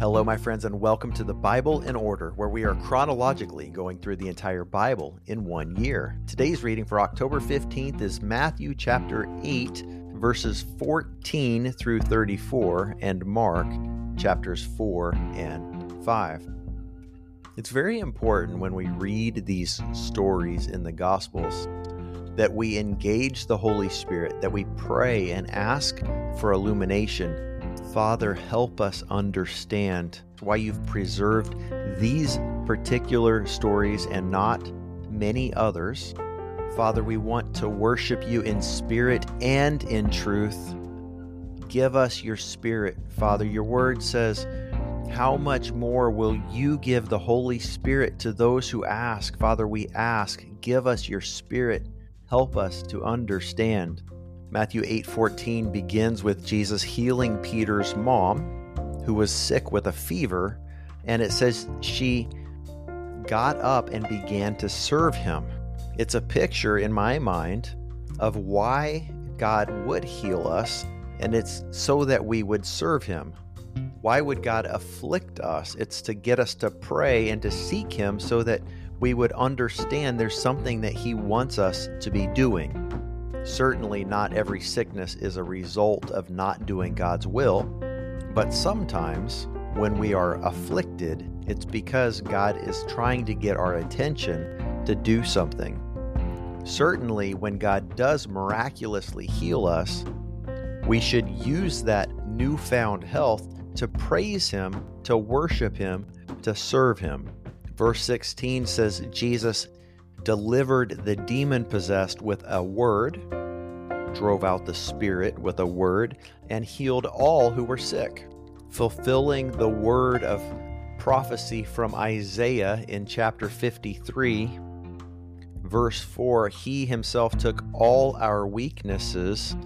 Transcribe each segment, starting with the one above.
Hello, my friends, and welcome to the Bible in Order, where we are chronologically going through the entire Bible in one year. Today's reading for October 15th is Matthew chapter 8, verses 14 through 34, and Mark chapters 4 and 5. It's very important when we read these stories in the Gospels that we engage the Holy Spirit, that we pray and ask for illumination Father, help us understand why you've preserved these particular stories and not many others. Father, we want to worship you in spirit and in truth. Give us your spirit, Father. Your word says, How much more will you give the Holy Spirit to those who ask? Father, we ask, give us your spirit. Help us to understand. Matthew 8:14 begins with Jesus healing Peter's mom who was sick with a fever and it says she got up and began to serve him. It's a picture in my mind of why God would heal us and it's so that we would serve him. Why would God afflict us? It's to get us to pray and to seek him so that we would understand there's something that he wants us to be doing. Certainly, not every sickness is a result of not doing God's will, but sometimes when we are afflicted, it's because God is trying to get our attention to do something. Certainly, when God does miraculously heal us, we should use that newfound health to praise Him, to worship Him, to serve Him. Verse 16 says, Jesus delivered the demon possessed with a word, drove out the spirit with a word, and healed all who were sick, fulfilling the word of prophecy from Isaiah in chapter 53. Verse 4 He himself took all our weaknesses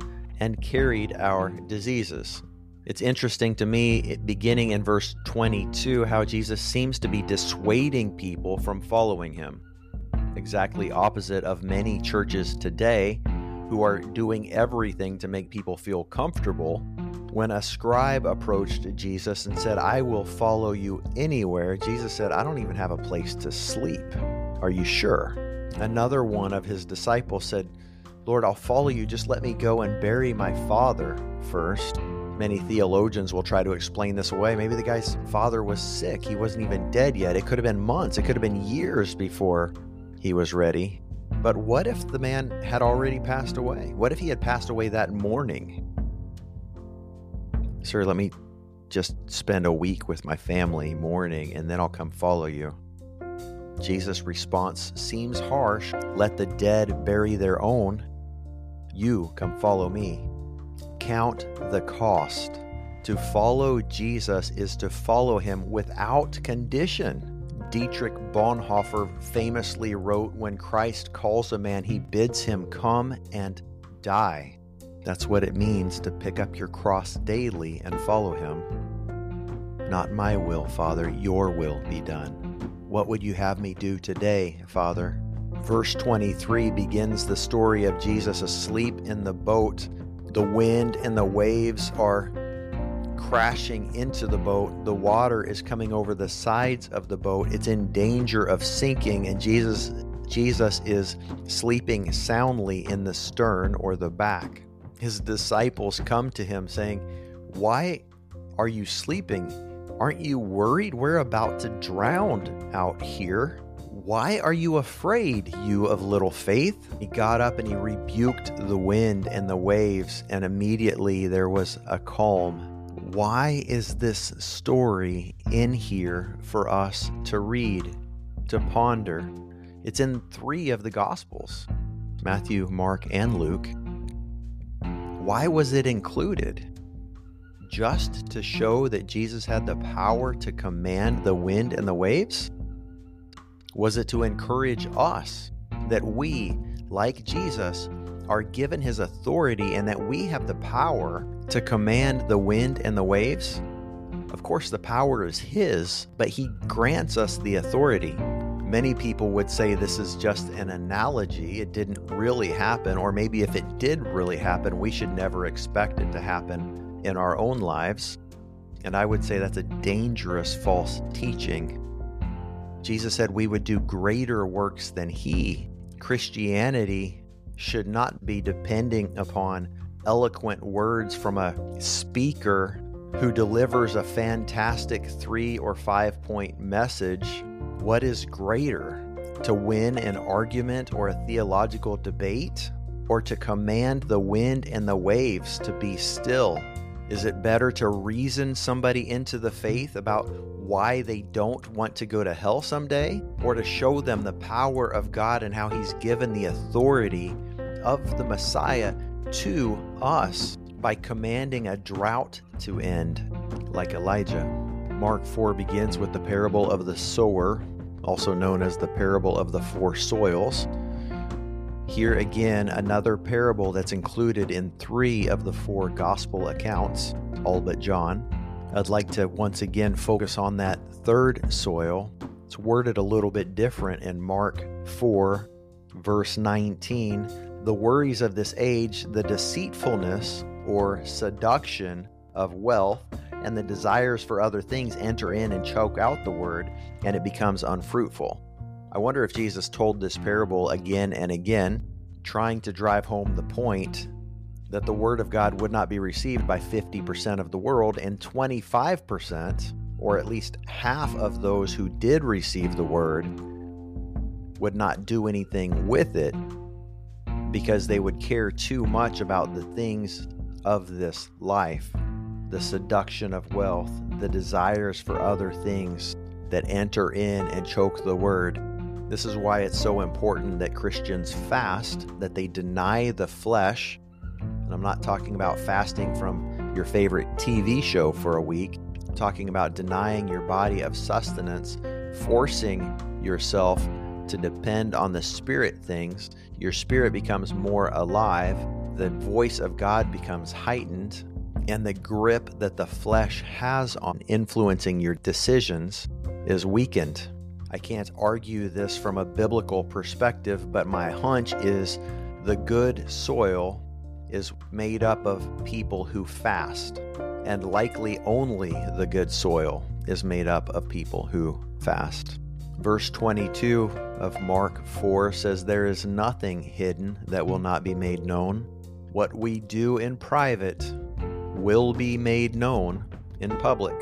and carried our diseases. It's interesting to me, beginning in verse 22, how Jesus seems to be dissuading people from following him exactly opposite of many churches today who are doing everything to make people feel comfortable. When a scribe approached Jesus and said, I will follow you anywhere, Jesus said, I don't even have a place to sleep. Are you sure? Another one of his disciples said, Lord, I'll follow you. Just let me go and bury my father first. Many theologians will try to explain this away. Maybe the guy's father was sick. He wasn't even dead yet. It could have been months, it could have been years before he was ready. But what if the man had already passed away? What if he had passed away that morning? Sir, let me just spend a week with my family mourning and then I'll come follow you. Jesus' response seems harsh. Let the dead bury their own. You come follow me. Count the cost. To follow Jesus is to follow him without condition. Dietrich Bonhoeffer famously wrote When Christ calls a man, he bids him come and die. That's what it means to pick up your cross daily and follow him. Not my will, Father, your will be done. What would you have me do today, Father? Verse 23 begins the story of Jesus asleep in the boat. The wind and the waves are crashing into the boat. The water is coming over the sides of the boat. It's in danger of sinking, and Jesus Jesus is sleeping soundly in the stern or the back. His disciples come to him saying, "Why are you sleeping? Aren't you worried? We're about to drown out here." Why are you afraid, you of little faith? He got up and he rebuked the wind and the waves, and immediately there was a calm why is this story in here for us to read, to ponder? It's in three of the Gospels Matthew, Mark, and Luke. Why was it included? Just to show that Jesus had the power to command the wind and the waves? Was it to encourage us that we, like Jesus, are given his authority and that we have the power to command the wind and the waves? Of course, the power is his, but he grants us the authority. Many people would say this is just an analogy. It didn't really happen, or maybe if it did really happen, we should never expect it to happen in our own lives. And I would say that's a dangerous false teaching. Jesus said we would do greater works than he. Christianity should not be depending upon eloquent words from a speaker who delivers a fantastic three or five point message. What is greater? To win an argument or a theological debate? Or to command the wind and the waves to be still? Is it better to reason somebody into the faith about why they don't want to go to hell someday? Or to show them the power of God and how He's given the authority of the Messiah to us by commanding a drought to end, like Elijah? Mark 4 begins with the parable of the sower, also known as the parable of the four soils. Here again, another parable that's included in three of the four gospel accounts, all but John. I'd like to once again focus on that third soil. It's worded a little bit different in Mark 4, verse 19. The worries of this age, the deceitfulness or seduction of wealth, and the desires for other things enter in and choke out the word, and it becomes unfruitful. I wonder if Jesus told this parable again and again, trying to drive home the point that the Word of God would not be received by 50% of the world, and 25%, or at least half of those who did receive the Word, would not do anything with it because they would care too much about the things of this life the seduction of wealth, the desires for other things that enter in and choke the Word this is why it's so important that Christians fast, that they deny the flesh. And I'm not talking about fasting from your favorite TV show for a week. I'm talking about denying your body of sustenance, forcing yourself to depend on the spirit things. Your spirit becomes more alive, the voice of God becomes heightened, and the grip that the flesh has on influencing your decisions is weakened. I can't argue this from a biblical perspective, but my hunch is the good soil is made up of people who fast, and likely only the good soil is made up of people who fast. Verse 22 of Mark 4 says, There is nothing hidden that will not be made known. What we do in private will be made known in public.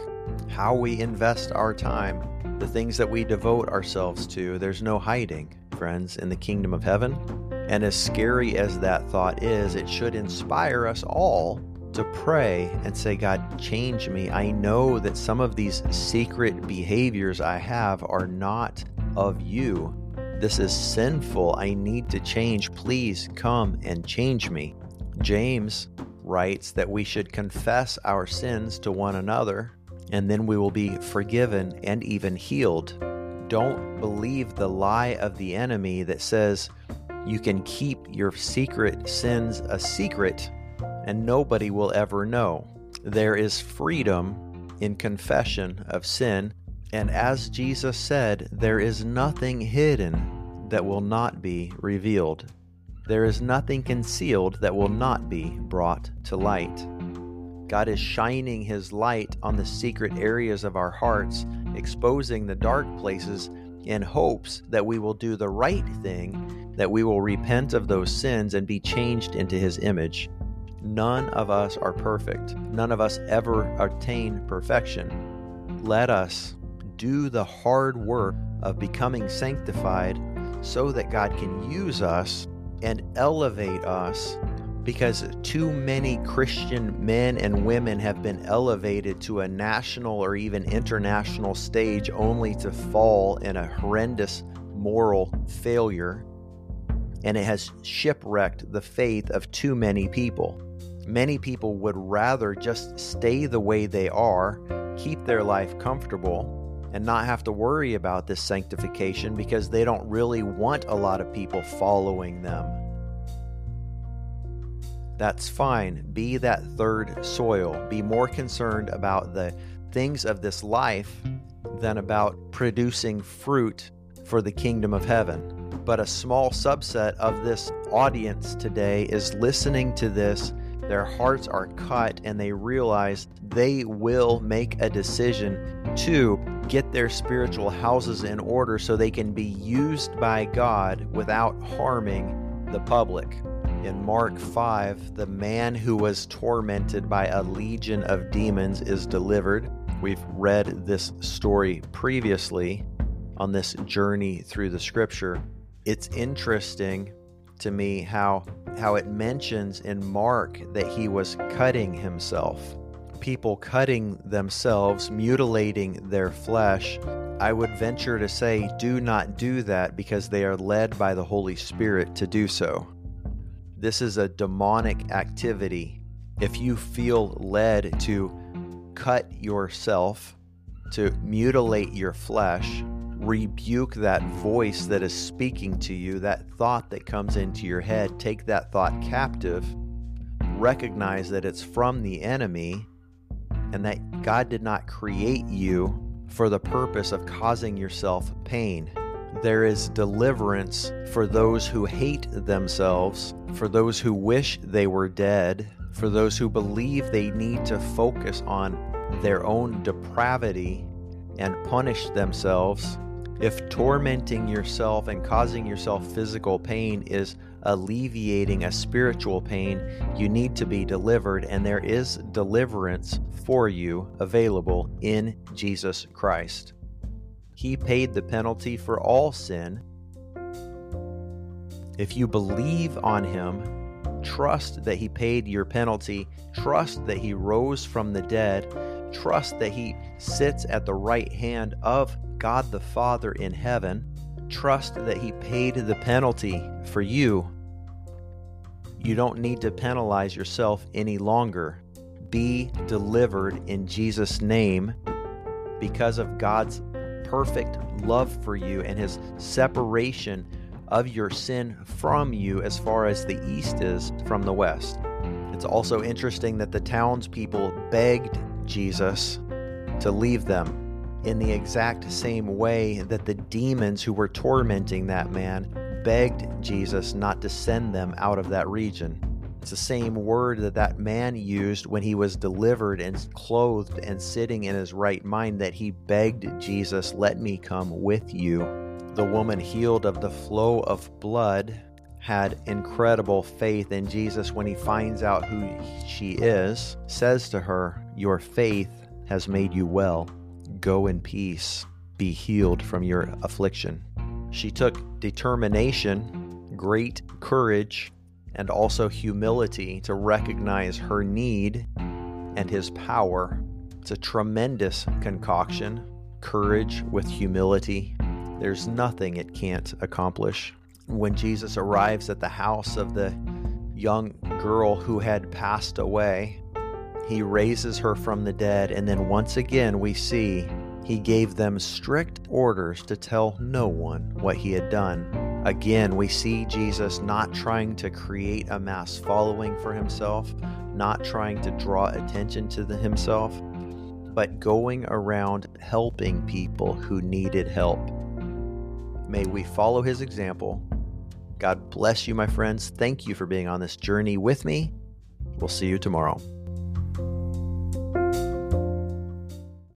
How we invest our time the things that we devote ourselves to, there's no hiding, friends, in the kingdom of heaven. And as scary as that thought is, it should inspire us all to pray and say, God, change me. I know that some of these secret behaviors I have are not of you. This is sinful. I need to change. Please come and change me. James writes that we should confess our sins to one another and then we will be forgiven and even healed. Don't believe the lie of the enemy that says you can keep your secret sins a secret and nobody will ever know. There is freedom in confession of sin, and as Jesus said, there is nothing hidden that will not be revealed. There is nothing concealed that will not be brought to light. God is shining His light on the secret areas of our hearts, exposing the dark places in hopes that we will do the right thing, that we will repent of those sins and be changed into His image. None of us are perfect. None of us ever attain perfection. Let us do the hard work of becoming sanctified so that God can use us and elevate us because too many Christian men and women have been elevated to a national or even international stage only to fall in a horrendous moral failure. And it has shipwrecked the faith of too many people. Many people would rather just stay the way they are, keep their life comfortable, and not have to worry about this sanctification because they don't really want a lot of people following them that's fine. Be that third soil. Be more concerned about the things of this life than about producing fruit for the kingdom of heaven. But a small subset of this audience today is listening to this their hearts are cut and they realize they will make a decision to get their spiritual houses in order so they can be used by God without harming the public. In Mark 5, the man who was tormented by a legion of demons is delivered. We've read this story previously on this journey through the scripture. It's interesting to me how how it mentions in Mark that he was cutting himself. People cutting themselves, mutilating their flesh. I would venture to say do not do that because they are led by the Holy Spirit to do so. This is a demonic activity. If you feel led to cut yourself, to mutilate your flesh, rebuke that voice that is speaking to you, that thought that comes into your head, take that thought captive, recognize that it's from the enemy, and that God did not create you for the purpose of causing yourself pain. There is deliverance for those who hate themselves, for those who wish they were dead, for those who believe they need to focus on their own depravity and punish themselves. If tormenting yourself and causing yourself physical pain is alleviating a spiritual pain, you need to be delivered, and there is deliverance for you available in Jesus Christ. He paid the penalty for all sin. If you believe on Him, trust that He paid your penalty, trust that He rose from the dead, trust that He sits at the right hand of God the Father in heaven, trust that He paid the penalty for you. You don't need to penalize yourself any longer. Be delivered in Jesus' name because of God's perfect love for you and his separation of your sin from you as far as the east is from the west. It's also interesting that the townspeople begged Jesus to leave them in the exact same way that the demons who were tormenting that man begged Jesus not to send them out of that region. It's the same word that that man used when he was delivered and clothed and sitting in his right mind that he begged Jesus, Let me come with you. The woman healed of the flow of blood had incredible faith in Jesus when he finds out who she is, says to her, Your faith has made you well. Go in peace, be healed from your affliction. She took determination, great courage, and also humility to recognize her need and his power. It's a tremendous concoction. Courage with humility. There's nothing it can't accomplish. When Jesus arrives at the house of the young girl who had passed away, he raises her from the dead, and then once again we see he gave them strict orders to tell no one what he had done. Again, we see Jesus not trying to create a mass following for himself, not trying to draw attention to the, himself, but going around helping people who needed help. May we follow his example. God bless you, my friends. Thank you for being on this journey with me. We'll see you tomorrow.